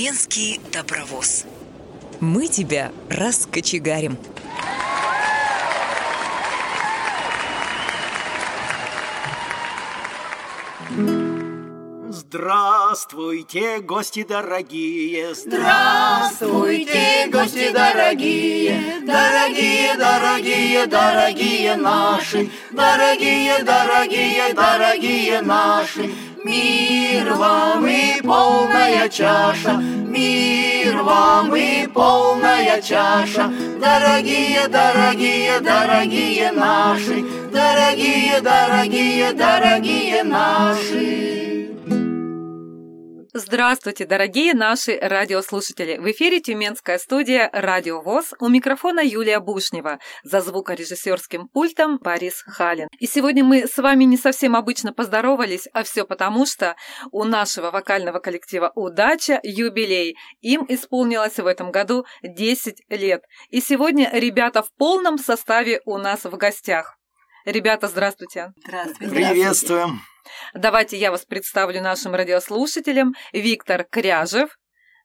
Тюменский добровоз. Мы тебя раскочегарим. Здравствуйте, гости дорогие! Здравствуйте, гости дорогие! Дорогие, дорогие, дорогие наши! Дорогие, дорогие, дорогие наши! Мир вам и полная чаша! Мир вам и полная чаша! Дорогие, дорогие, дорогие наши! Дорогие, дорогие, дорогие наши! Здравствуйте, дорогие наши радиослушатели! В эфире Тюменская студия «Радио ВОЗ». У микрофона Юлия Бушнева. За звукорежиссерским пультом Борис Халин. И сегодня мы с вами не совсем обычно поздоровались, а все потому, что у нашего вокального коллектива «Удача» юбилей. Им исполнилось в этом году 10 лет. И сегодня ребята в полном составе у нас в гостях. Ребята, здравствуйте. Здравствуйте. Приветствуем! Давайте я вас представлю нашим радиослушателям. Виктор Кряжев,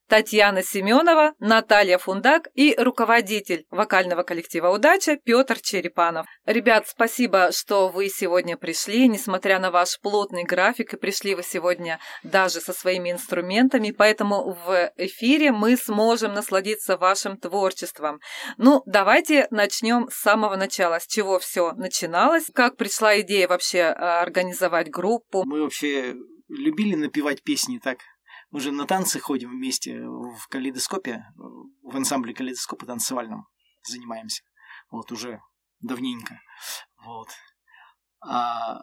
Татьяна Семенова, Наталья Фундак и руководитель вокального коллектива «Удача» Петр Черепанов. Ребят, спасибо, что вы сегодня пришли, несмотря на ваш плотный график, и пришли вы сегодня даже со своими инструментами, поэтому в эфире мы сможем насладиться вашим творчеством. Ну, давайте начнем с самого начала, с чего все начиналось, как пришла идея вообще а, организовать группу. Мы вообще любили напевать песни так. Мы же на танцы ходим вместе в калейдоскопе, в ансамбле калейдоскопа танцевальном занимаемся. Вот уже давненько. Вот. А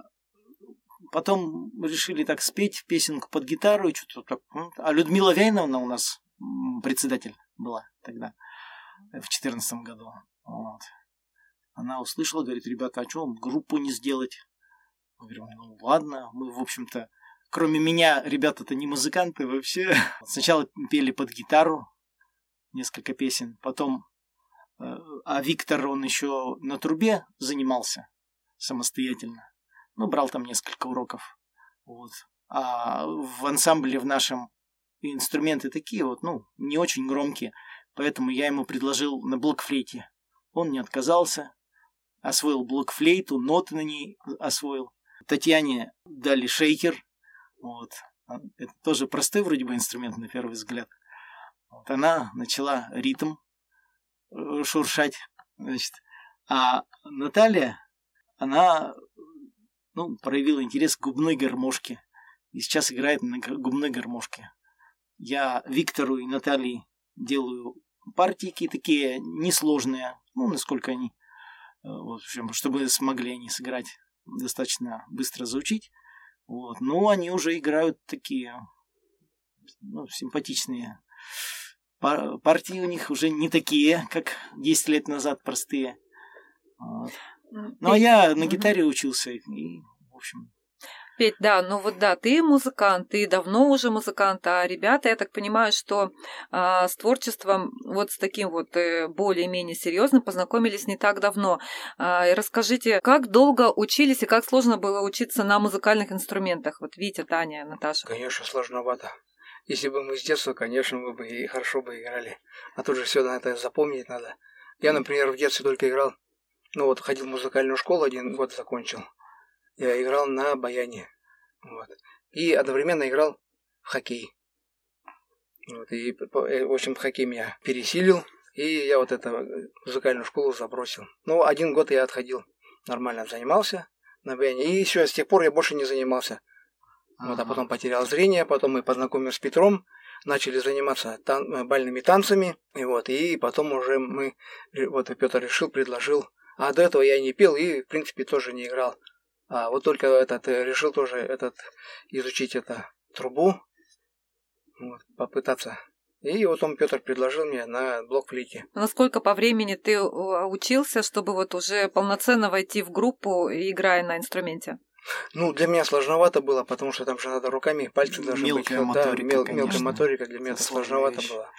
потом решили так спеть песенку под гитару и что-то так. ну, А Людмила Вяйновна у нас председатель была тогда, э, в четырнадцатом году. Вот. Она услышала, говорит, ребята, а что группу не сделать? Мы говорим, ну ладно, мы, в общем-то, кроме меня, ребята-то не музыканты вообще. Сначала пели под гитару несколько песен, потом, э, а Виктор, он еще на трубе занимался самостоятельно. Ну, брал там несколько уроков. Вот. А в ансамбле в нашем инструменты такие вот, ну, не очень громкие, поэтому я ему предложил на блокфлейте. Он не отказался, освоил блокфлейту, ноты на ней освоил. Татьяне дали шейкер, вот. А, Это тоже простой вроде бы инструмент на первый взгляд. Вот она начала ритм э, шуршать, значит. А Наталья, она ну, проявила интерес к губной гармошке. И сейчас играет на губной гармошке. Я Виктору и Наталье делаю партийки такие несложные, ну, насколько они, э, вот, в общем, чтобы смогли они сыграть достаточно быстро заучить. Вот. Ну, они уже играют такие ну, симпатичные. Пар- партии у них уже не такие, как 10 лет назад простые. Вот. Ну, а я на гитаре учился. И, в общем, Петь, да, ну вот да, ты музыкант, ты давно уже музыкант, а ребята, я так понимаю, что а, с творчеством вот с таким вот э, более-менее серьезным познакомились не так давно. А, расскажите, как долго учились и как сложно было учиться на музыкальных инструментах? Вот Витя, Таня, Наташа. Конечно, сложновато. Если бы мы с детства, конечно, мы бы и хорошо бы играли. А тут же все это запомнить надо. Я, например, в детстве только играл, ну вот ходил в музыкальную школу, один год закончил. Я играл на баяне. Вот. И одновременно играл в хоккей. Вот. И, э, в общем, хоккей меня пересилил. И я вот эту музыкальную школу забросил. Ну, один год я отходил. Нормально занимался на баяне. И еще с тех пор я больше не занимался. Вот, а потом потерял зрение, потом мы познакомились с Петром, начали заниматься тан- э, бальными танцами, и вот, и потом уже мы, вот Петр решил, предложил, а до этого я не пел и, в принципе, тоже не играл. А вот только этот, э, решил тоже этот, изучить это, трубу, вот, попытаться. И вот он, Петр, предложил мне на блокфлейте. Насколько по времени ты э, учился, чтобы вот уже полноценно войти в группу, играя на инструменте? Ну, для меня сложновато было, потому что там же надо руками, пальцы должны Мелкая быть. вот, да, моторика, мел- конечно. мелкая моторика для меня это сложновато вещь. было.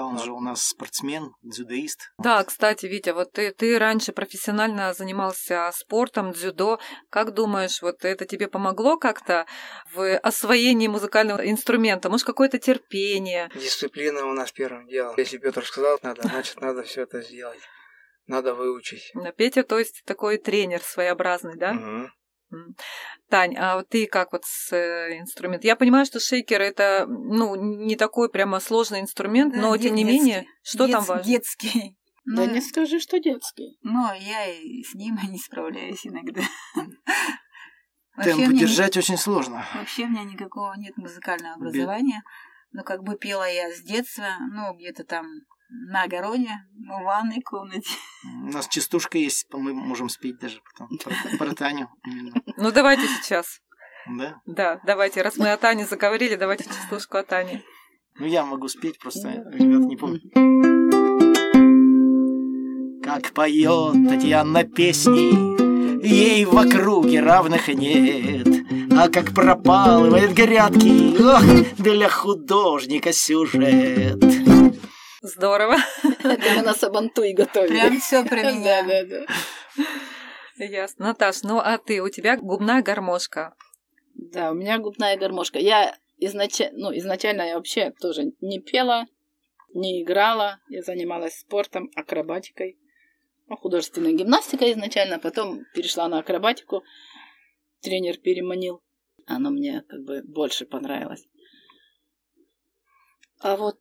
А он же у нас спортсмен, дзюдоист. Да, кстати, Витя, вот ты, ты раньше профессионально занимался спортом, дзюдо. Как думаешь, вот это тебе помогло как-то в освоении музыкального инструмента? Может, какое-то терпение? Дисциплина у нас первым делом. Если Петр сказал, надо, значит, надо все это сделать. Надо выучить. На Петя, то есть, такой тренер своеобразный, да? Мгм. Тань, а вот ты как вот с э, инструментом? Я понимаю, что шейкер это, ну, не такой прямо сложный инструмент, Да, но де- тем не детский. менее, что там Дет- важно? Детский. Да Ну, не скажи, что детский. но я и с ним не справляюсь иногда. Темп держать очень сложно. Вообще у меня никакого нет музыкального образования. Но как бы пела я с детства, ну, где-то там на огороде, в ванной комнате. У нас частушка есть, мы можем спеть даже потом. Про, про Таню именно. Ну, давайте сейчас. Да? Да, давайте, раз мы о Тане заговорили, давайте частушку о Тане. Ну, я могу спеть, просто ребят не помню. Как поет Татьяна песни, Ей в округе равных нет. А как пропалывает грядки, Ох, для художника сюжет. Здорово. Это мы на Сабантуй готовили. Прям все про Да, меня. да, да. Ясно. Наташ, ну а ты, у тебя губная гармошка. Да, у меня губная гармошка. Я изначально, ну, изначально я вообще тоже не пела, не играла. Я занималась спортом, акробатикой. Ну, художественной гимнастикой изначально, потом перешла на акробатику. Тренер переманил. Оно мне как бы больше понравилось. А вот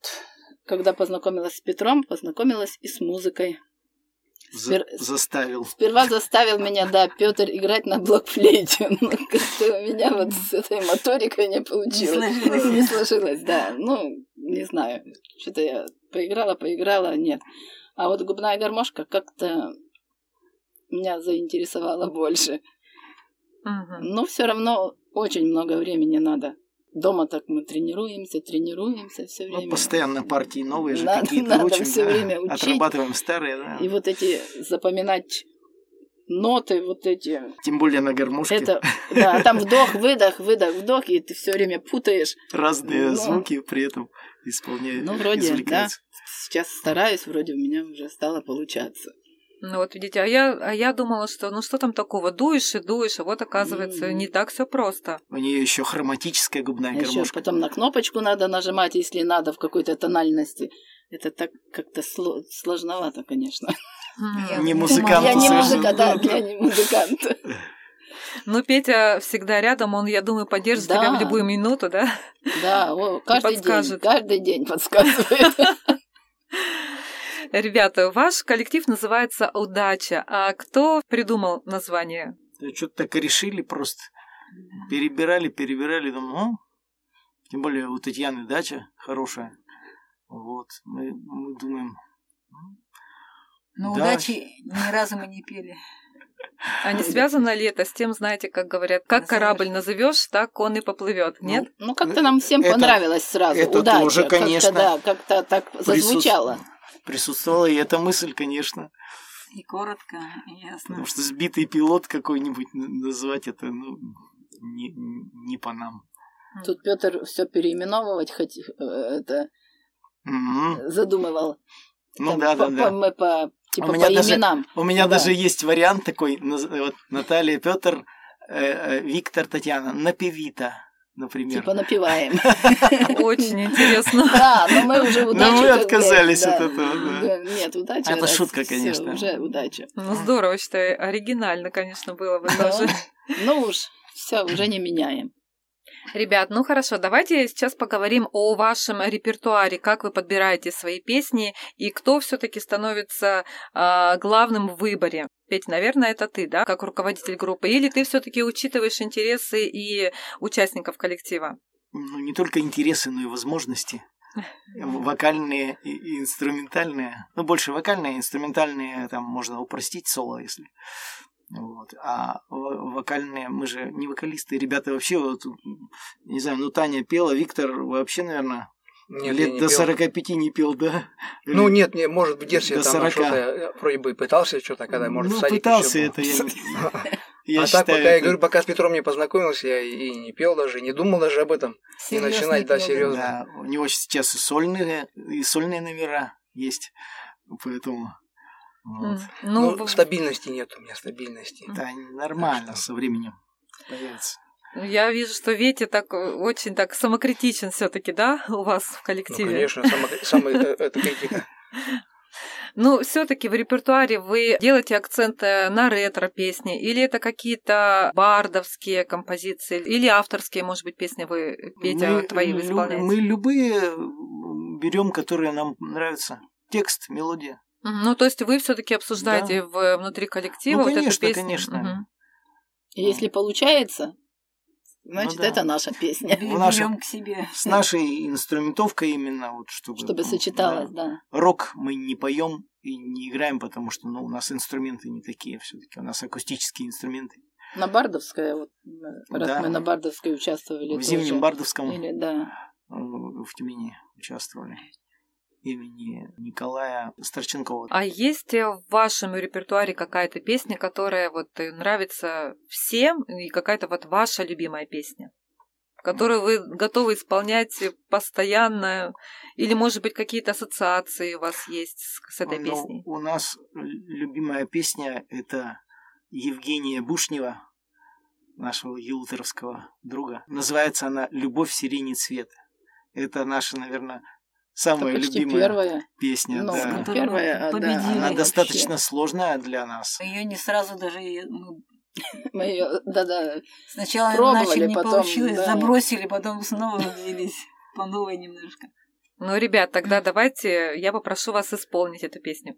когда познакомилась с Петром, познакомилась и с музыкой. За- Спер- заставил. Сперва заставил меня, да, Петр играть на блокфлейте. Но как-то у меня вот с этой моторикой не получилось. Не сложилось. Не сложилось, да. Ну, не знаю. Что-то я поиграла, поиграла, нет. А вот губная гармошка как-то меня заинтересовала больше. Мгм. Но все равно очень много времени надо. Дома так мы тренируемся, тренируемся все Ну, время. постоянно партии новые же Надо- какие-то надо учим. всё да. время учить. Отрабатываем старые, да. И вот эти запоминать ноты, вот эти Тем более на гармошке. Это, да, там вдох, выдох, выдох, вдох, и ты все время путаешь. Разные Ну. звуки при этом исполняют. Ну, вроде, извлекаются. Сейчас стараюсь, вроде у меня уже стало получаться. Ну вот видите, а я, а я думала, что ну что там такого, дуешь и дуешь, а вот оказывается М. не так все просто. У нее еще хроматическая губная Еще гармошка. потом на кнопочку надо нажимать, если надо, в какой-то тональности. Это так как-то сло- сложновато, конечно. Я Не музыкант, я не совершенно, музыка, да, я не музыкант. Ну, Петя всегда рядом, он, я думаю, поддержит Да. тебя в любую минуту, да? Да, о, каждый день, каждый день подсказывает. Ребята, ваш коллектив называется «Удача». А кто придумал название? Что-то так и решили просто. Перебирали, перебирали, думаю, ну, тем более у Татьяны дача хорошая. Вот, мы, мы думаем, Но Да. удачи ни разу мы не пели. А не связано ли это с тем, знаете, как говорят, как корабль назовешь, так он и поплывет, нет? Ну, ну, как-то нам всем Это- понравилось сразу. это Удача. тоже, Как-то, конечно, да, как-то так зазвучало. Присутствовала и эта мысль, конечно. И коротко, ясно. Потому что сбитый пилот какой-нибудь назвать это, ну, не, не по нам. Тут Петр все переименовывать хоть э, это Мгм. задумывал. Ну Там да, да, по, да. по- мы по, типа У меня по даже- именам. У меня Да. даже есть вариант такой, вот Наталья, Петр, э, э, Виктор, Татьяна, напевита, например. Типа напиваем. Очень интересно. Да, но мы уже удачу. Но мы отказались от этого, Нет, удача. Это раз, шутка, конечно. Уже удача. Ну, здорово, считаю, оригинально, конечно, было бы Да. тоже. Ну уж, все, уже не меняем. Ребят, ну хорошо, давайте сейчас поговорим о вашем репертуаре, как вы подбираете свои песни и кто все-таки становится а, главным в выборе. Петь, наверное, это ты, да, как руководитель группы, или ты все-таки учитываешь интересы и участников коллектива? Ну, не только интересы, но и возможности. Вокальные и инструментальные. Ну, больше вокальные, инструментальные, там можно упростить соло, если. Вот. А во- вокальные, мы же не вокалисты, ребята вообще, вот, не знаю, ну Таня пела, Виктор вообще, наверное, Нет, я лет не до пел. 45 не пел, да? Ну, нет, не, может, в детстве До там 40. что-то, я вроде бы пытался что-то, когда, может, ну, в садике пытался это, я не- Я а считаю, так, пока я это- говорю, пока с Петром не познакомился, я и не пел даже, и не думал даже об этом. Не Серьёзный начинать, да, серьезно. Да, у него сейчас и сольные, и сольные номера есть, поэтому вот. Ну, Ну, стабильности нет у меня, стабильности. Да, нормально Так что- со временем появится. я вижу, что Ветя так э, очень так самокритичен все-таки, да, у вас в Ну, коллективе. конечно, самая, самая э, это критика. Ну, все-таки в репертуаре вы делаете акцент э, на ретро-песни, или это какие-то бардовские композиции, или авторские, может быть, песни вы, Петя, мы, твои вы исполняете? мы любые берем, которые нам нравятся. Текст, мелодия. Ну, то есть вы все-таки обсуждаете в, внутри коллектива Ну, вот конечно, эту песню? конечно. И Если получается, значит, Ну да. это наша песня. Берем к себе. С нашей инструментовкой именно, вот чтобы... Чтобы ну, сочеталось, да. да. Рок мы не поем и не играем, потому что ну, у нас инструменты не такие все-таки. У нас акустические инструменты. На Бардовское, вот, раз Да. мы на Бардовской участвовали. в Зимнем тоже. Бардовском Или, да. э, в Тюмени участвовали. Имени Николая Старченкова. А есть в вашем репертуаре какая-то песня, которая вот э, нравится всем, и какая-то вот ваша любимая песня? Которую вы готовы исполнять постоянно, или, может быть, какие-то ассоциации у вас есть с, с этой Ну, песней? у нас любимая песня это Евгения Бушнева, нашего елутеровского друга. Называется она «Любовь сирений цвет». Это наша, наверное, самая любимая первая. песня. Ну, да. первая, да. Она вообще. достаточно сложная для нас. Ее не сразу даже ну, Мы ее, да-да, сначала Пробовали, начали, не потом, получилось, да. забросили, потом снова взялись по новой немножко. Ну, ребят, тогда давайте я попрошу вас исполнить эту песню.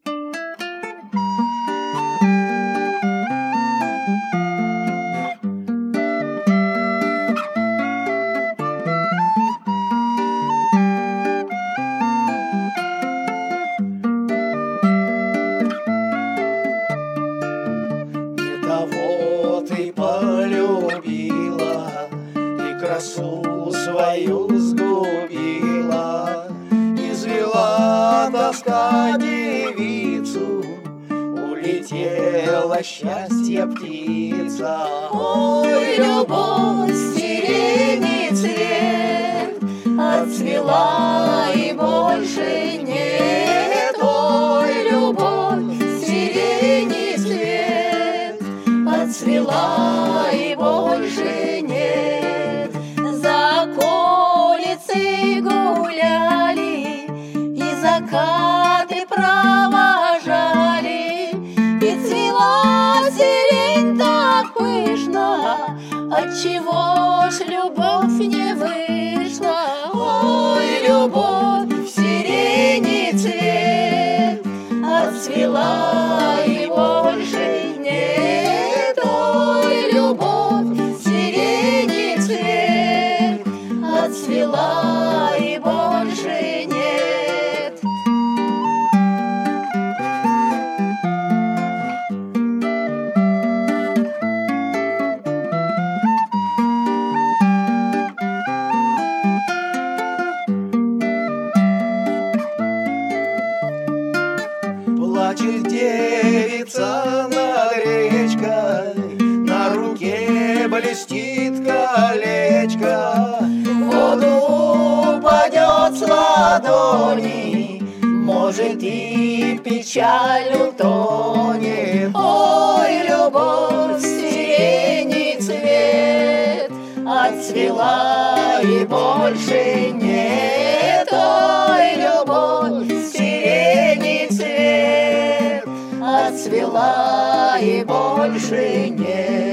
Красу свою сгубила Извела тоска девицу Улетела счастье птица Ой, любовь, сирени цвет, Отцвела и больше нет. Ой, любовь, сирени цвет, Отцвела и больше нет. Печаль утонет. Ой, любовь, сирени цвет, Отцвела и больше нет. Ой, любовь, сирени цвет, Отцвела и больше нет.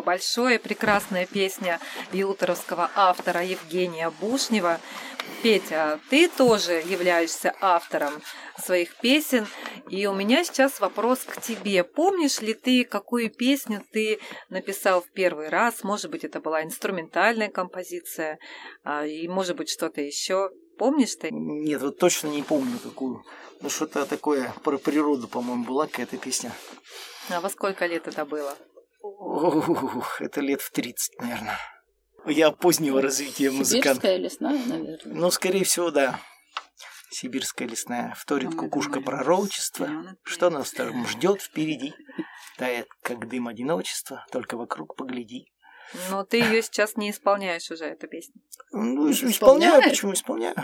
Спасибо большое. Прекрасная песня юлторовского автора Евгения Бушнева. Петя, ты тоже являешься автором своих песен. И у меня сейчас вопрос к тебе. Помнишь ли ты, какую песню ты написал в первый раз? Может быть, это была инструментальная композиция, а, и может быть, что-то еще. Помнишь ты? Нет, вот точно не помню какую. Ну что-то такое про природу, по-моему, была какая-то песня. А во сколько лет это было? Ух, это лет в 30, наверное. Я позднего развития музыканта. Сибирская лесная, наверное. Ну, скорее всего, да. Сибирская лесная. Вторит кукушка пророчества. Что нас там ждет впереди? Тает, как дым одиночества, только вокруг погляди. Но ты ее сейчас не исполняешь уже, эту песню. Ну, исполняю, почему исполняю?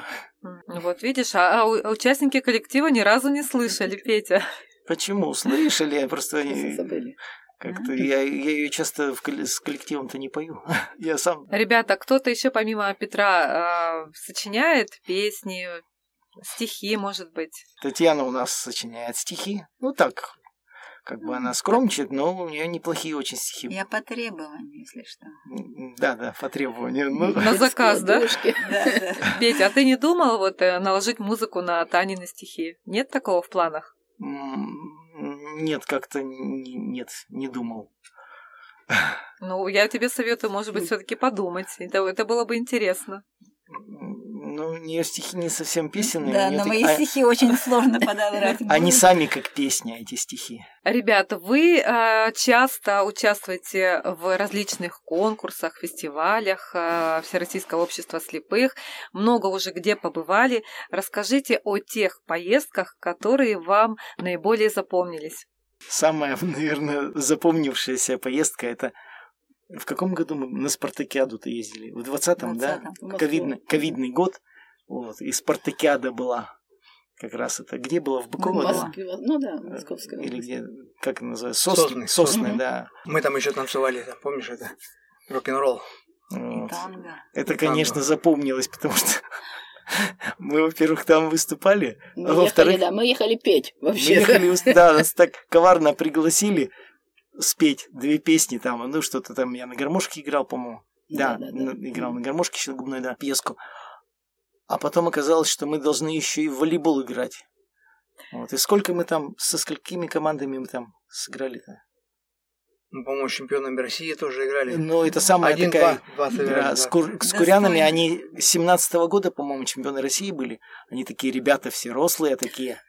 Ну Вот видишь, а, а участники коллектива ни разу не слышали, Петя. Почему? Слышали, просто Забыли. Как-то я, я ее часто в, с коллективом-то не пою. Я сам Ребята, кто-то еще помимо Петра а, сочиняет песни, стихи, может быть. Татьяна у нас сочиняет стихи. Ну так, как бы она скромничает, но у нее неплохие очень стихи. Я по требованию, если что. Да, да, по требованию. Ну, На заказ, да. Петя, а ты не думал вот э, наложить музыку на Танины стихи? Нет такого в планах? Нет, как-то нет, не думал. Ну, я тебе советую, может быть, все-таки подумать. Это, это было бы интересно. Ну, у нее стихи не совсем песенные. Да, так- мои а- стихи очень сложно подобрать. Они сами как песня, эти стихи. Ребята, вы э, часто участвуете в различных конкурсах, фестивалях э, Всероссийского общества слепых, много уже где побывали. Расскажите о тех поездках, которые вам наиболее запомнились. Самая, наверное, запомнившаяся поездка это в каком году мы на Спартакиаду-то ездили? В 20-м, да? 20-м, в Москву. Ковидный, ковидный год. Вот, и Спартакиада была. Как раз это. Где было? В Быково, да? Москве, ну да, Московская Или где, как это называется? Сосны, Сосны, сосны, сосны. да. Мы там еще танцевали, там, помнишь это? Рок-н-ролл. И Вот. танго. Это, И танго. конечно, запомнилось, потому что мы, во-первых, там выступали, Мы а во-вторых, ехали, да, мы ехали петь мы вообще. ехали, уст- да, нас так коварно пригласили спеть две песни там, ну что-то там я на гармошке играл, по-моему. Да, Да, да, да. играл на гармошке еще губной, да, пьеску. А потом оказалось, что мы должны еще и в волейбол играть. Вот. И сколько мы там, со сколькими командами мы там сыграли-то? Ну, по-моему, чемпионами России тоже играли. Ну, это самая Один, такая... два, два Да, сыграли, с, да. кур- с курянами они 17 года, по-моему, чемпионы России были. Они такие ребята все рослые такие.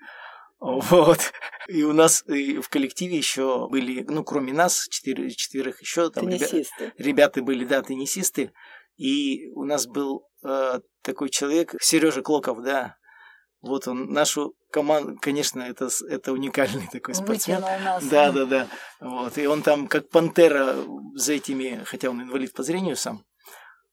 Вот. И у нас и в коллективе еще были, ну, кроме нас, четыре, четверых еще там ребя- ребята были, да, теннисисты. И у нас был э, такой человек, Сережа Клоков, да. Вот он нашу команду, конечно, это, это уникальный такой спортсмен. Нас. Да, да, да. Вот. И он там как пантера за этими, хотя он инвалид по зрению сам.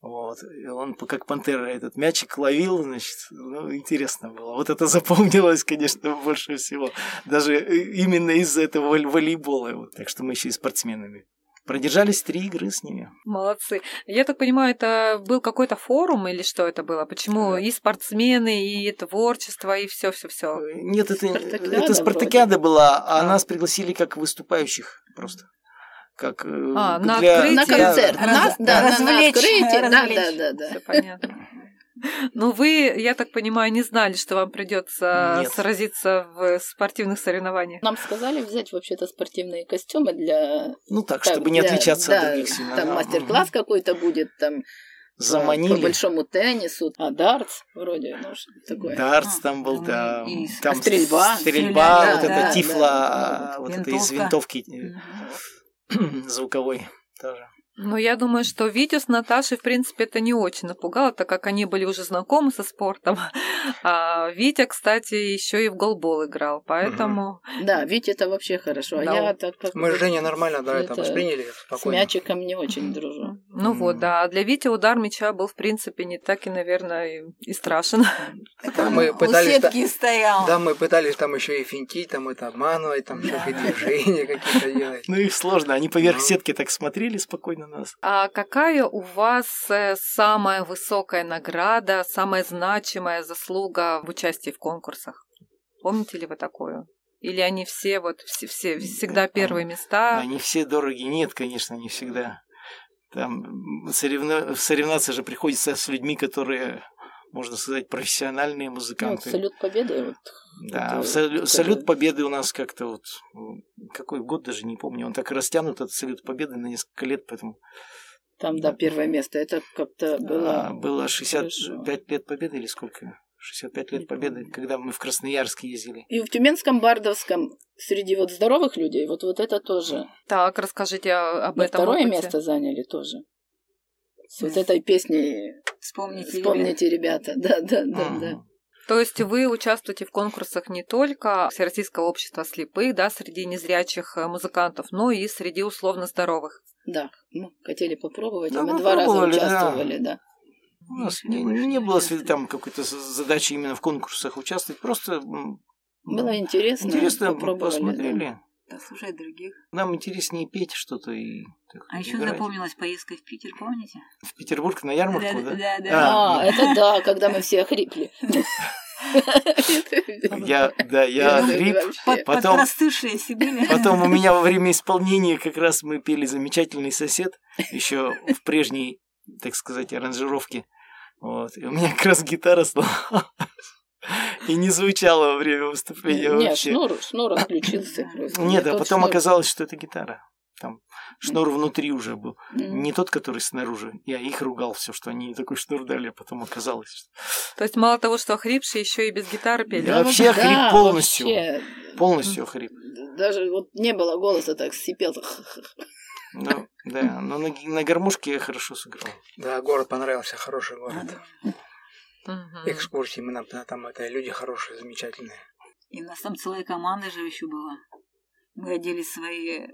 Вот. И он как пантера этот мячик ловил, значит, ну, интересно было. Вот это запомнилось, конечно, больше всего. Даже э, именно из-за этого волейбола. Вот. Так что мы еще и спортсменами. Продержались три игры с ними. Молодцы. Я так понимаю, это был какой-то форум или что это было? Почему и спортсмены, и творчество, и все, все, все. Нет, это, Спартакиада это спартакиада была, а нас пригласили как выступающих просто. Как, э, А, на для- открытие. На концерт. Раз- Нас, да, на- на развлечь, открытие. Да, развлечь. да, да, да. Все понятно. Ну, вы, я так понимаю, не знали, что вам придется Нет. сразиться в спортивных соревнованиях. Нам сказали взять вообще-то спортивные костюмы для... Ну так, так, чтобы не для- отличаться да, от других сильно. Там да. мастер-класс какой-то будет, там по Заманили. большому теннису, а дартс вроде, ну что такое. Дартс А, там был, ну, да. и Там стрельба. Стрельба, Стрелять, вот да, это да, тифла, да. вот это Винтовка. из винтовки э, звуковой тоже. Ну, я думаю, что Витю с Наташей, в принципе, это не очень напугало, так как они были уже знакомы со спортом. А Витя, кстати, еще и в голбол играл, поэтому... Да, Витя это вообще хорошо. А Да. я так как... Мы с Женей нормально, да, это Это восприняли С спокойно. мячиком не очень дружу. Ну Мгм. вот, да. А Для Вити удар мяча был, в принципе, не так и, наверное, и, страшен. Да, мы У пытались... та- сетки стоял. Да, мы пытались там еще и финтить, там это обманывать, там всякие движения какие-то делать. Ну их сложно, они поверх Ну. сетки так смотрели спокойно на нас. А какая у вас э, самая высокая награда, самая значимая заслуга в участии в конкурсах? Помните ли вы такое? Или они все вот все, все всегда первые места? Они все дороги. Нет, конечно, не всегда. Там м, соревно- соревноваться же приходится с людьми, которые, можно сказать, профессиональные Ну, музыканты. салют победы. Вот, Да, это в салю- как- салют Победы у нас как-то вот какой год даже не помню, он так растянут этот салют Победы на несколько лет, поэтому Там, да, первое место. Это как-то а, было... было 65 хорошо. лет Победы или сколько? 65 лет Победы, когда мы в Красноярск ездили. И в Тюменском, Бардовском среди вот здоровых людей, вот, вот это тоже. Так, расскажите об Мы этом. второе опыте. место заняли тоже. С вот этой песней Вспомните. «Вспомните, ребята». Да, да, да, Мгм. да. То есть вы участвуете в конкурсах не только Всероссийского общества слепых, да, среди незрячих э, музыкантов, но и среди условно здоровых. Да, ну, хотели попробовать. Да, мы мы два раза пробовали, да. участвовали, да. У нас не, не было там какой-то задачи именно в конкурсах участвовать, просто Было интересно. интересно попробовали, да. Послушать других. Нам интереснее петь что-то и так, А еще играть. запомнилась поездка в Питер, помните? В Петербург на ярмарку, да? Да, да. А, А, это да, когда мы все охрипли. Я, да, я хрип. Потом-. Потом у меня во время исполнения как раз мы пели «Замечательный сосед», еще в прежней, так сказать, аранжировке. Вот. И у меня как раз гитара сломалась. И не звучала во время выступления Нет, вообще. шнур, шнур отключился. Нет, а потом шнур. оказалось, что это гитара. Там шнур внутри уже был. М. Не тот, который снаружи. Я их ругал все, что они такой шнур дали, а потом оказалось, что... То есть мало того, что охрипшие, еще и без гитары пели. Я вообще охрип полностью. вообще. Полностью охрип. Даже вот не было голоса, так сипел. Ну, да, но на, на гармошке я хорошо сыграл. Да, город понравился, хороший город. Мгм. Экскурсии мы нам там это люди хорошие, замечательные. И у нас там целая команда же еще была. Мы одели свои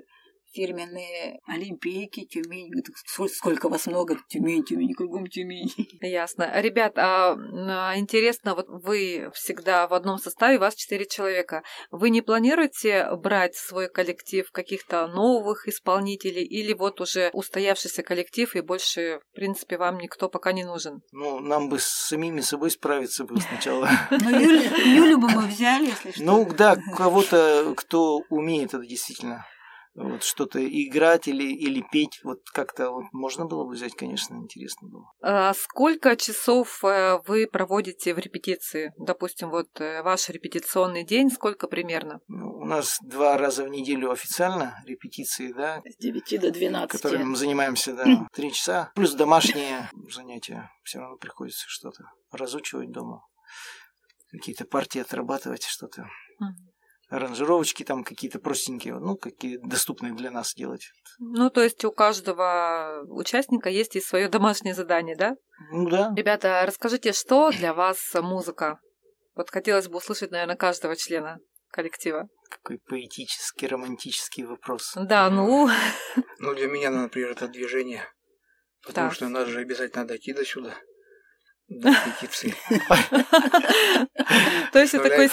фирменные олимпийки, Тюмень. «Сколько- вас много? Тюмень, Тюмень, кругом Тюмень. Ясно. Ребят, а, а, интересно, вот вы всегда в одном составе, вас четыре человека. Вы не планируете брать в свой коллектив каких-то новых исполнителей или вот уже устоявшийся коллектив и больше, в принципе, вам никто пока не нужен? Ну, нам бы с самими собой справиться бы сначала. Ну, Юлю, Юлю бы мы взяли, если что. Ну, да, кого-то, кто умеет это действительно вот что-то играть или, или петь, вот как-то вот можно было бы взять, конечно, интересно было. А сколько часов э, вы проводите в репетиции? Допустим, вот э, ваш репетиционный день, сколько примерно? Ну, у нас два раза в неделю официально репетиции, да, С 9 до 12. которыми мы занимаемся, да, три часа, плюс домашние занятия, все равно приходится что-то разучивать дома, какие-то партии отрабатывать, что-то, аранжировочки там какие-то простенькие, ну, какие доступные для нас делать. Ну, то есть у каждого участника есть и свое домашнее задание, да? Ну да. Ребята, расскажите, что для вас музыка? Вот хотелось бы услышать, наверное, каждого члена коллектива. Какой поэтический, романтический вопрос. Да, ну, Ну, для меня, например, это движение. Потому Так. что надо же обязательно дойти до сюда. Репетиции. то есть это такой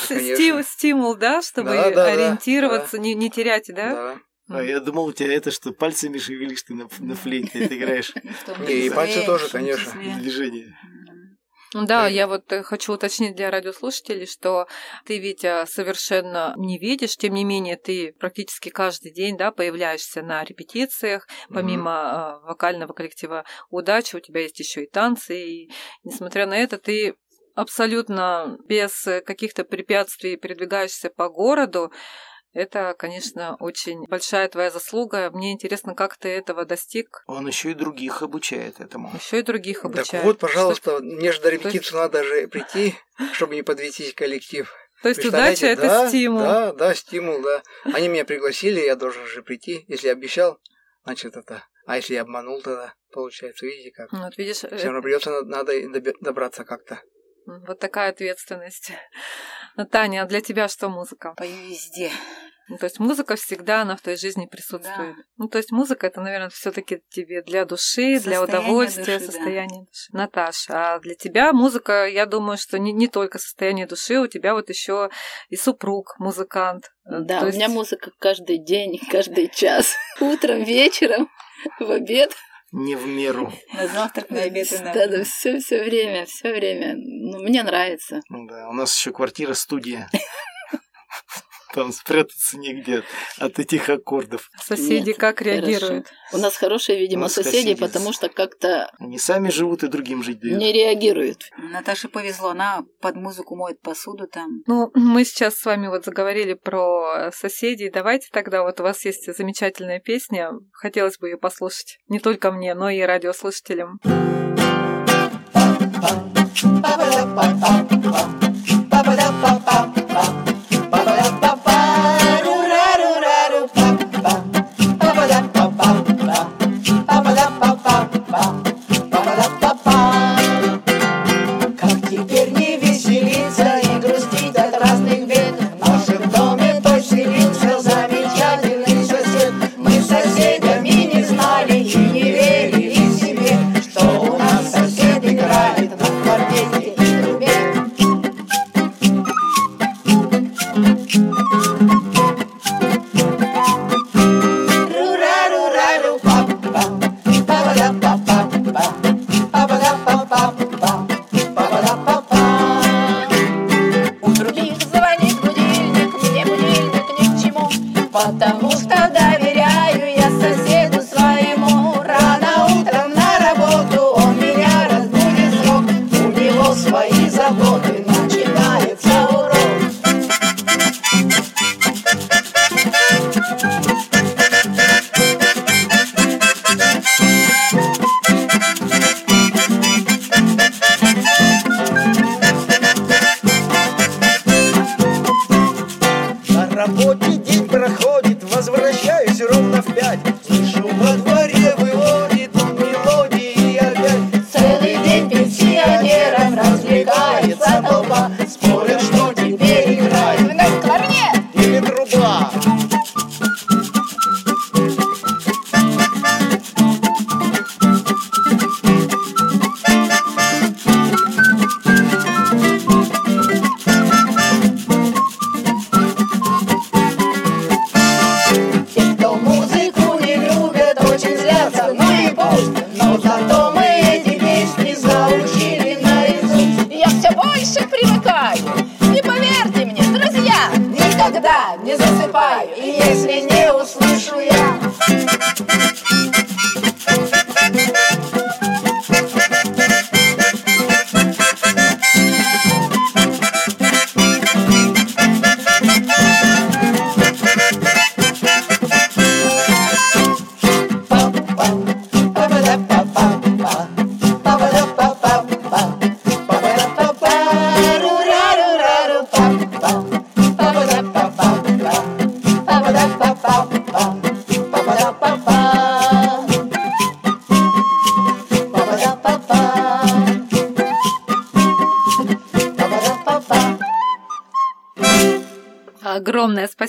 стимул, да, чтобы ориентироваться, Не, терять, да? Да. А я думал, у тебя это, что пальцами шевелишь ты на, на флейте, ты играешь и пальцы тоже, конечно. движение. Да, я вот э, хочу уточнить для радиослушателей, что ты, Витя, совершенно не видишь, тем не менее ты практически каждый день, да, появляешься на репетициях, помимо э, вокального коллектива «Удача», у тебя есть еще и танцы, и несмотря на это, ты абсолютно без э, каких-то препятствий передвигаешься по городу. Это, конечно, очень большая твоя заслуга. Мне интересно, как ты этого достиг. Он еще и других обучает этому. Еще и других обучает. Так вот, Что- пожалуйста, мне же до репетиции надо же прийти, чтобы не подвести коллектив. То есть удача это да, стимул. Да, да, стимул, да. Они меня пригласили, я должен же прийти. Если обещал, значит это А если я обманул, тогда получается, видите как? Ну, Вот видишь, Все э, равно придется, надо добраться как-то. Вот такая ответственность. Ну, Таня, а для тебя что музыка? Пою везде. Ну, то есть музыка всегда она в твоей жизни присутствует. Ну, то есть музыка это, наверное, все-таки тебе для души, для Состояние удовольствия, души, да. состояние души. Наташа, а для тебя музыка, я думаю, что не, не только состояние души, у тебя вот еще и супруг музыкант. Э, Да, то у есть- меня музыка каждый день, каждый час. Утром, вечером, в обед. Не в меру. На завтрак, на обед и на Да, да, все, все время, все время. Ну, мне нравится. Ну Да, у нас еще квартира, студия. Там спрятаться негде от этих аккордов. Соседи Нет, как хорошо. реагируют? У нас хорошие, видимо, нас соседи, соседи. потому что как-то Они сами живут и другим жить дают. не реагируют. Наташе повезло, она под музыку моет посуду там. Ну, мы сейчас с вами вот заговорили про соседей. Давайте тогда, вот у вас есть замечательная песня. Хотелось бы ее послушать. Не только мне, но и радиослушателям. Как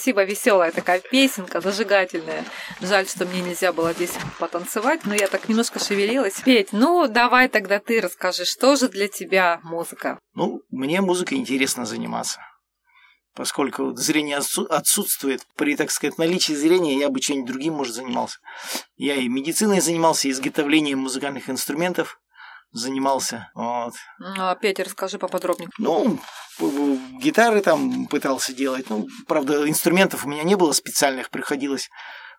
спасибо, веселая такая песенка, зажигательная. Жаль, что мне нельзя было здесь потанцевать, но я так немножко шевелилась. Петь, ну давай тогда ты расскажи, что же для тебя музыка? Ну, мне музыкой интересно заниматься. Поскольку зрение отсу- отсутствует, при, так сказать, наличии зрения я бы чем-нибудь другим, может, занимался. Я и медициной занимался, и изготовлением музыкальных инструментов занимался. Вот. Ну, а Петя, расскажи поподробнее. Ну, гитары там пытался делать. Ну, правда, инструментов у меня не было специальных, приходилось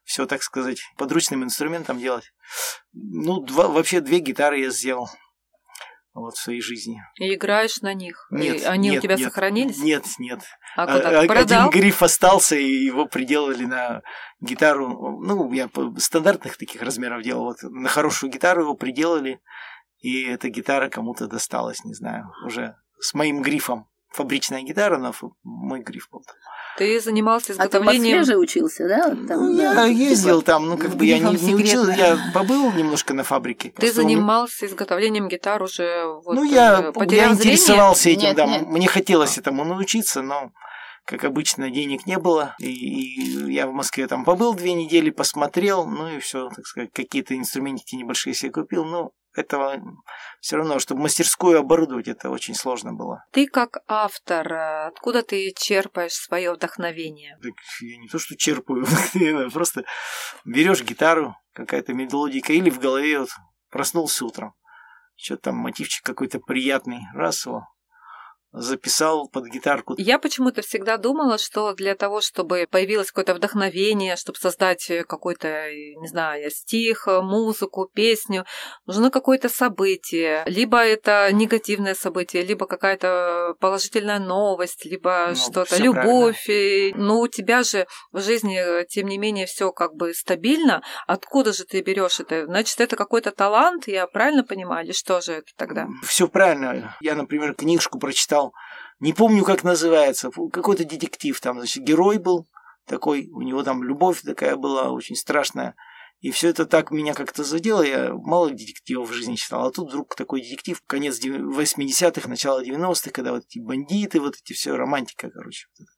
все, так сказать, подручным инструментом делать. Ну, два, вообще две гитары я сделал вот в своей жизни. И играешь на них? Нет, И они нет, у тебя нет. сохранились? Нет, нет. А куда? Продал? Один гриф остался, и его приделали на гитару. Ну, я стандартных таких размеров делал. Вот на хорошую гитару его приделали, и эта гитара кому-то досталась, не знаю, уже с моим грифом. Фабричная гитара, но мой гриф был. Ты занимался А ты изготовлением... Москве же учился, да? Вот там, Ну, да. я ездил там, ну, как бы я не, не учил, я побыл немножко на фабрике. Ты занимался изготовлением гитар уже вот, ну, я, э, я потеряв зрение? интересовался этим, Нет, да. нет. Мне хотелось этому научиться, но, как обычно, денег не было. И, и я в Москве там побыл две недели, посмотрел, ну и все, так сказать, какие-то инструментики небольшие себе купил. Ну, этого все равно, чтобы мастерскую оборудовать, это очень сложно было. Ты как автор, э, откуда ты черпаешь свое вдохновение? Так я не то, что черпаю, вдохновение, просто берешь гитару, какая-то мелодика, или в голове вот проснулся утром, что-то там мотивчик какой-то приятный, раз его записал под гитарку. Я почему-то всегда думала, что для того, чтобы появилось какое-то вдохновение, чтобы создать э, какой-то, э, не знаю, стих, э, музыку, песню, нужно какое-то событие. Либо это негативное событие, либо какая-то положительная новость, либо Ну, что-то, любовь. И- Но у тебя же в жизни, тем не менее, все как бы стабильно. Откуда же ты берешь это? Значит, это какой-то талант, я правильно понимаю, или что же это тогда? Все правильно. Я, например, книжку прочитал, не помню, как называется, какой-то детектив там, значит, герой был такой, у него там любовь такая была очень страшная. И все это так меня как-то задело. Я мало детективов в жизни читал. А тут вдруг такой детектив, конец 80-х, начало 90-х, когда вот эти бандиты, вот эти все, романтика, короче. Вот это.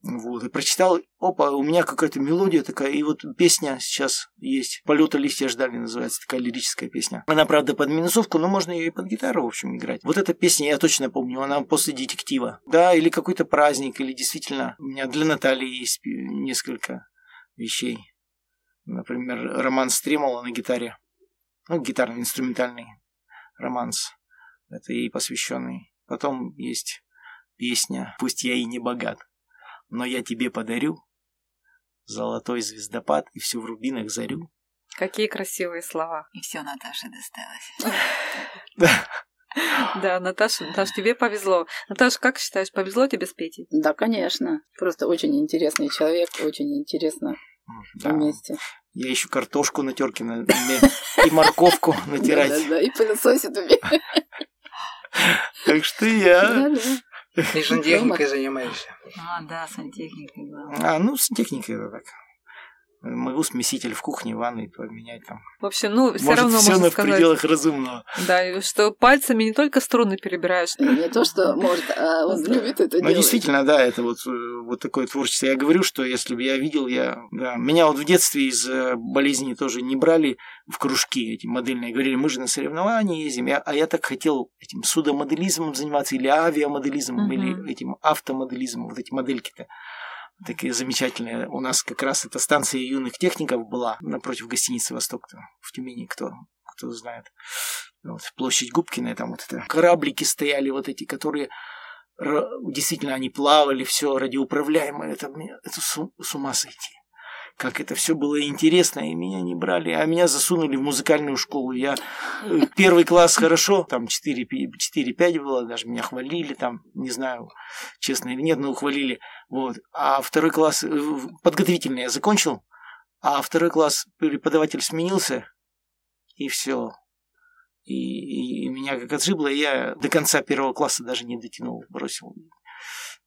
Вот, и прочитал, опа, у меня какая-то мелодия такая, и вот песня сейчас есть. «Полета листья ждали» называется, такая лирическая песня. Она, правда, под минусовку, но можно ее и под гитару, в общем, играть. Вот эта песня, я точно помню, она после детектива. Да, или какой-то праздник, или действительно, у меня для Натальи есть несколько вещей. Например, романс Стремола на гитаре. Ну, гитарно-инструментальный романс. Это ей посвященный. Потом есть песня «Пусть я и не богат, но я тебе подарю золотой звездопад и всю в рубинах зарю». Какие красивые слова. И все Наташе досталось. Да, Наташа, Наташ, тебе повезло. Наташа, как считаешь, повезло тебе с Петей? Да, конечно. Просто очень интересный человек, очень интересно Да. вместе. Я еще картошку на терке на, и морковку натирать. Да-да-да, и пылесосит умеет. Так что я... Да-да. И сантехникой занимаешься. А, да, сантехника, главное. А, ну, с техникой это так. Могу смеситель в кухне, в ванной поменять там. В общем, ну, все Может, равно все можно на сказать, пределах разумного. да, что пальцами не только струны перебираешь. Не то, что может, а он любит это Ну, делать. действительно, да, это вот, э, вот такое творчество. Я говорю, что если бы я видел, я... Да, меня вот в детстве из э, болезни тоже не брали в кружки эти модельные. Говорили, мы же на соревнования ездим. Я- а я так хотел этим судомоделизмом заниматься, или авиамоделизмом, Мгм. или этим автомоделизмом. Вот эти модельки-то такие замечательные. У нас как раз эта станция юных техников была напротив гостиницы «Восток» в Тюмени, кто, кто знает. Вот, площадь Губкина, там вот это кораблики стояли вот эти, которые действительно они плавали, все радиоуправляемое, это, это с ума сойти. Как это все было интересно, и меня не брали, а меня засунули в музыкальную школу. Я э, первый класс хорошо, там 4-5 было, даже меня хвалили, там, не знаю, честно или нет, но хвалили. Вот. А второй класс, э, подготовительный я закончил, а второй класс преподаватель сменился, и все. И, и меня как отшибло, я до конца первого класса даже не дотянул, бросил.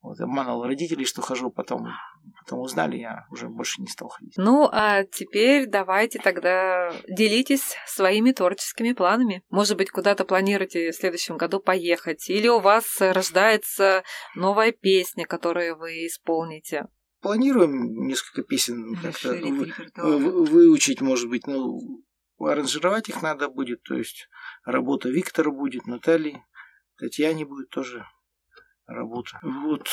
Вот, обманывал родителей, что хожу, потом, потом узнали, я уже больше не стал ходить. Ну, а теперь давайте тогда делитесь своими творческими планами. Может быть, куда-то планируете в следующем году поехать, или у вас рождается новая песня, которую вы исполните. Планируем несколько песен как-то вы- выучить, может быть, ну, аранжировать их надо будет, то есть работа Виктора будет, Натальи, Татьяне будет тоже работа. Вот.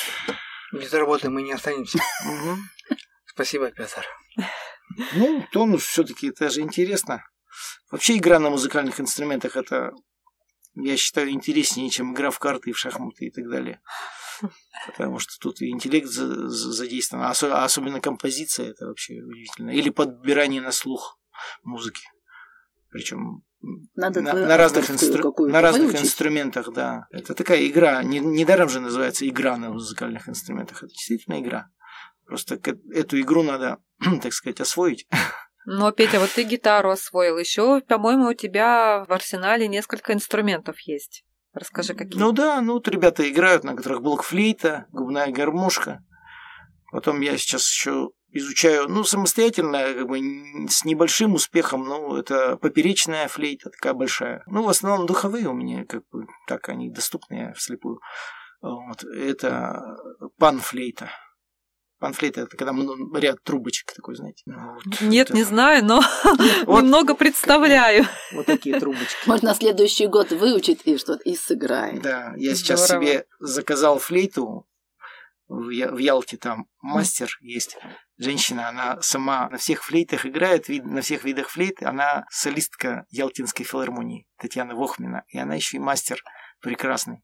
Без работы мы не останемся. Мгм. Спасибо, Петр. Ну, тонус все-таки это же интересно. Вообще игра на музыкальных инструментах это, я считаю, интереснее, чем игра в карты и в шахматы и так далее. Потому что тут и интеллект за- за- задействован, а а особенно композиция, это вообще удивительно. Или подбирание на слух музыки. Причем Надо на, на разных, инстру- на разных выучить. инструментах, да. Это такая игра. Не- Недаром же называется игра на музыкальных инструментах. Это действительно игра. Просто к- эту игру надо, так сказать, освоить. Но, Петя, вот ты гитару освоил. Еще, по-моему, у тебя в арсенале несколько инструментов есть. Расскажи, какие. Ну да, ну вот ребята играют, на которых блокфлейта, губная гармошка, Потом я сейчас еще изучаю, ну, самостоятельно, как бы с небольшим успехом, ну, это поперечная флейта такая большая. Ну, в основном духовые у меня, как бы, так они доступны вслепую. Вот, это панфлейта. Панфлейта это когда мно- ряд трубочек такой, знаете. Ну, вот Нет, это- не знаю, но Вот. немного представляю. Вот такие трубочки. Можно на следующий год выучить и что-то и сыграем. Да, я сейчас Здорово. себе заказал флейту в, Я- в Ялте, там мастер есть. Женщина, она сама на всех флейтах играет, вид- на всех видах флейт. Она солистка Ялтинской филармонии Татьяна Вохмина. И она еще и мастер прекрасный.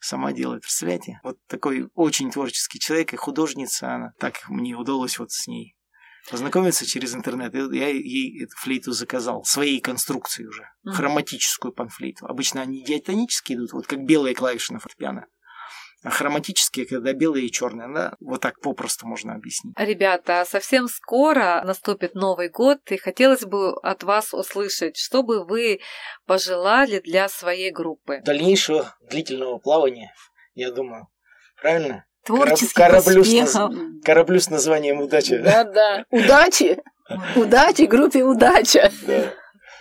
Сама делает, представляете? Вот такой очень творческий человек и художница она. Так мне удалось вот с ней познакомиться через интернет. И я ей эту флейту заказал, своей конструкции уже, хроматическую панфлейту. Обычно они диатонические идут, вот как белые клавиши на фортепиано. А хроматические, когда белые и черные, да, вот так попросту можно объяснить. Ребята, совсем скоро наступит Новый год, и хотелось бы от вас услышать, что бы вы пожелали для своей группы. Дальнейшего длительного плавания, я думаю. Правильно? Творческих кораблю с. Кораблю с названием «Удача». Да-да. Удачи! Удачи группе удача! Да.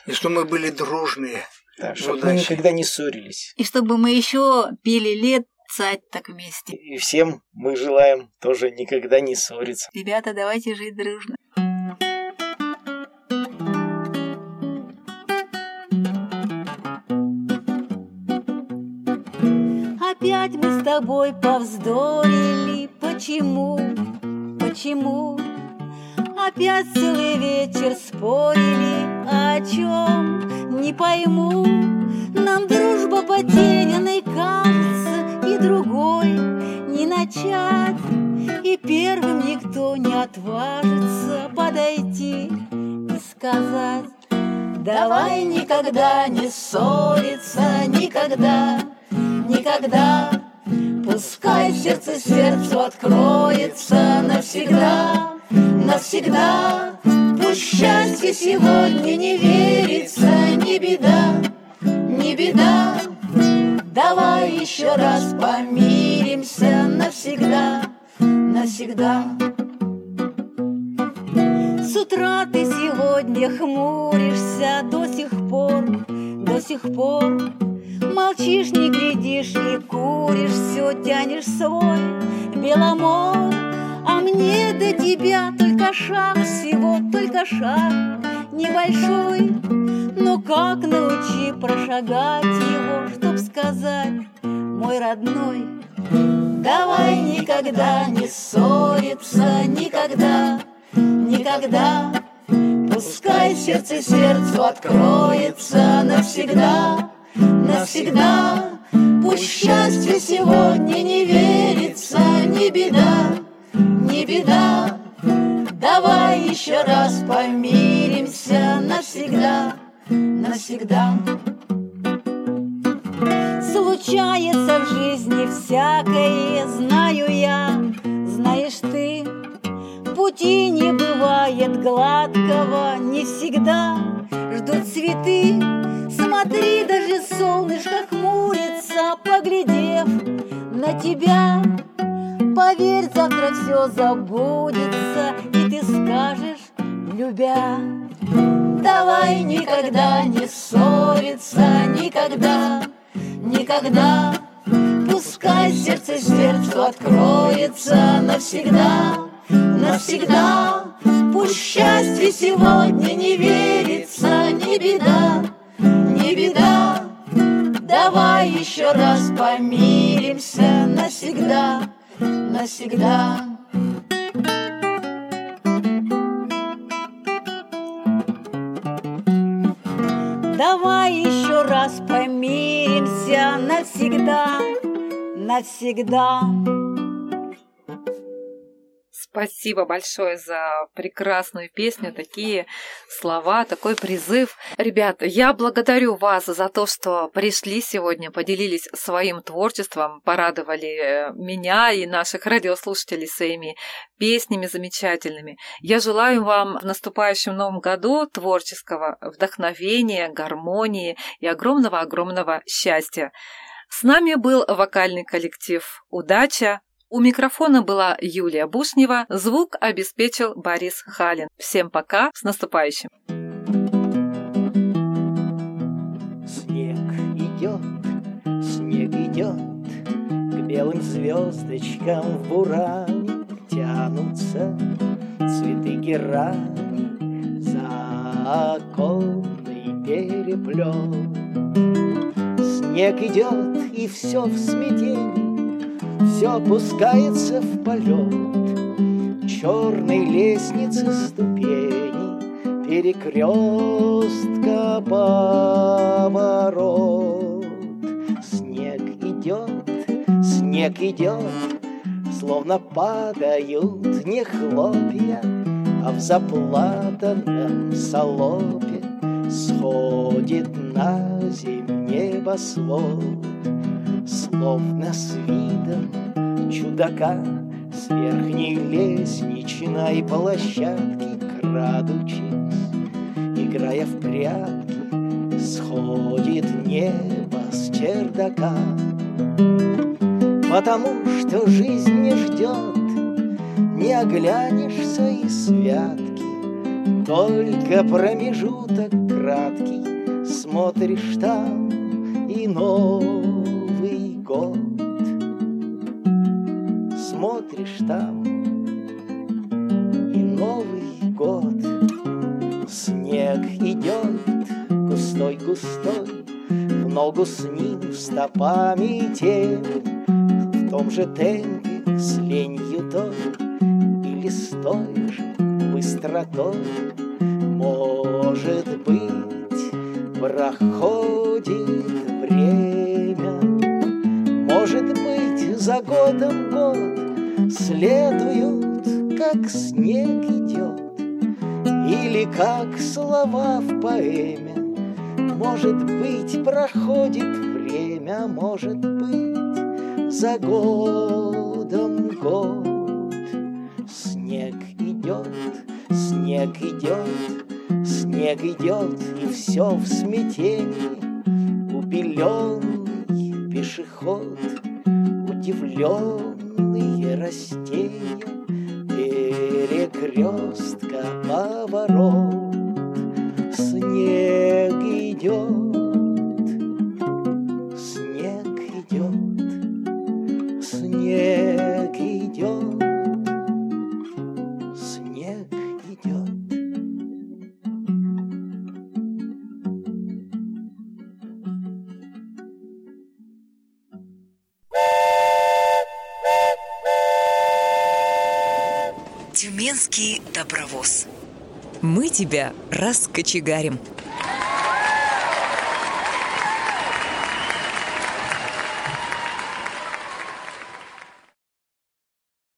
И что мы были дружные. Да, чтобы мы никогда не ссорились. И чтобы мы еще пели лет цать так вместе. И всем мы желаем тоже никогда не ссориться. Ребята, давайте жить дружно. Опять мы с тобой повздорили. Почему? Почему? Опять целый вечер спорили. О чем? Не пойму. Нам дружба потерянной начать. И первым никто не отважится подойти и сказать Давай никогда не ссориться, никогда, никогда Пускай сердце сердцу откроется навсегда, навсегда Пусть счастье сегодня не верится, не беда, не беда Давай еще раз помиримся навсегда, навсегда. С утра ты сегодня хмуришься до сих пор, до сих пор. Молчишь, не глядишь и куришь, все тянешь свой беломор. А мне до тебя только шаг всего, только шаг небольшой. Но как научи прошагать его, чтоб сказать, мой родной, Давай никогда не ссориться, никогда, никогда. Пускай сердце сердцу откроется навсегда, навсегда. Пусть счастье сегодня не верится, не беда, не беда. Давай еще раз помиримся навсегда, навсегда. Случается в жизни всякое, знаю я, знаешь ты. Пути не бывает гладкого, не всегда ждут цветы. Смотри, даже солнышко хмурится, поглядев на тебя. Поверь, завтра все забудется, и ты скажешь, любя. Давай никогда не ссориться, никогда, никогда. Пускай сердце сердцу откроется навсегда, навсегда. Пусть счастье сегодня не верится, не беда, не беда. Давай еще раз помиримся навсегда, навсегда. Давай еще раз помиримся навсегда, навсегда. Спасибо большое за прекрасную песню, такие слова, такой призыв. Ребята, я благодарю вас за то, что пришли сегодня, поделились своим творчеством, порадовали э, меня и наших радиослушателей своими песнями замечательными. Я желаю вам в наступающем новом году творческого вдохновения, гармонии и огромного-огромного счастья. С нами был вокальный коллектив «Удача». У микрофона была Юлия Бушнева, звук обеспечил Борис Халин. Всем пока, с наступающим! Снег идет, снег идет, К белым звездочкам в буране Тянутся цветы герани За оконный переплет. Снег идет, и все в смятении, Все пускается в полет. Черной лестницы ступени, Перекрестка поворот. Снег идет, снег идет, Словно падают не хлопья, А в заплатанном солопе Сходит на землю небосвод, Словно с видом чудака С верхней лестничной площадки Крадучись, играя в прятки Сходит небо с чердака. Потому что жизнь не ждет, Не оглянешься и святки, Только промежуток краткий Смотришь там и Новый год. Смотришь там и Новый год. Снег идет густой-густой, В ногу с ним стопами тень, В том же темпе с ленью той Или с той же быстротой, Может быть, проходит за годом год Следуют, как снег идет, Или как слова в поэме. Может быть, проходит время, Может быть, за годом год. Снег идет, снег идет, Снег идет, и все в смятении, Убеленный пешеход, 留 тебя раскочегарим.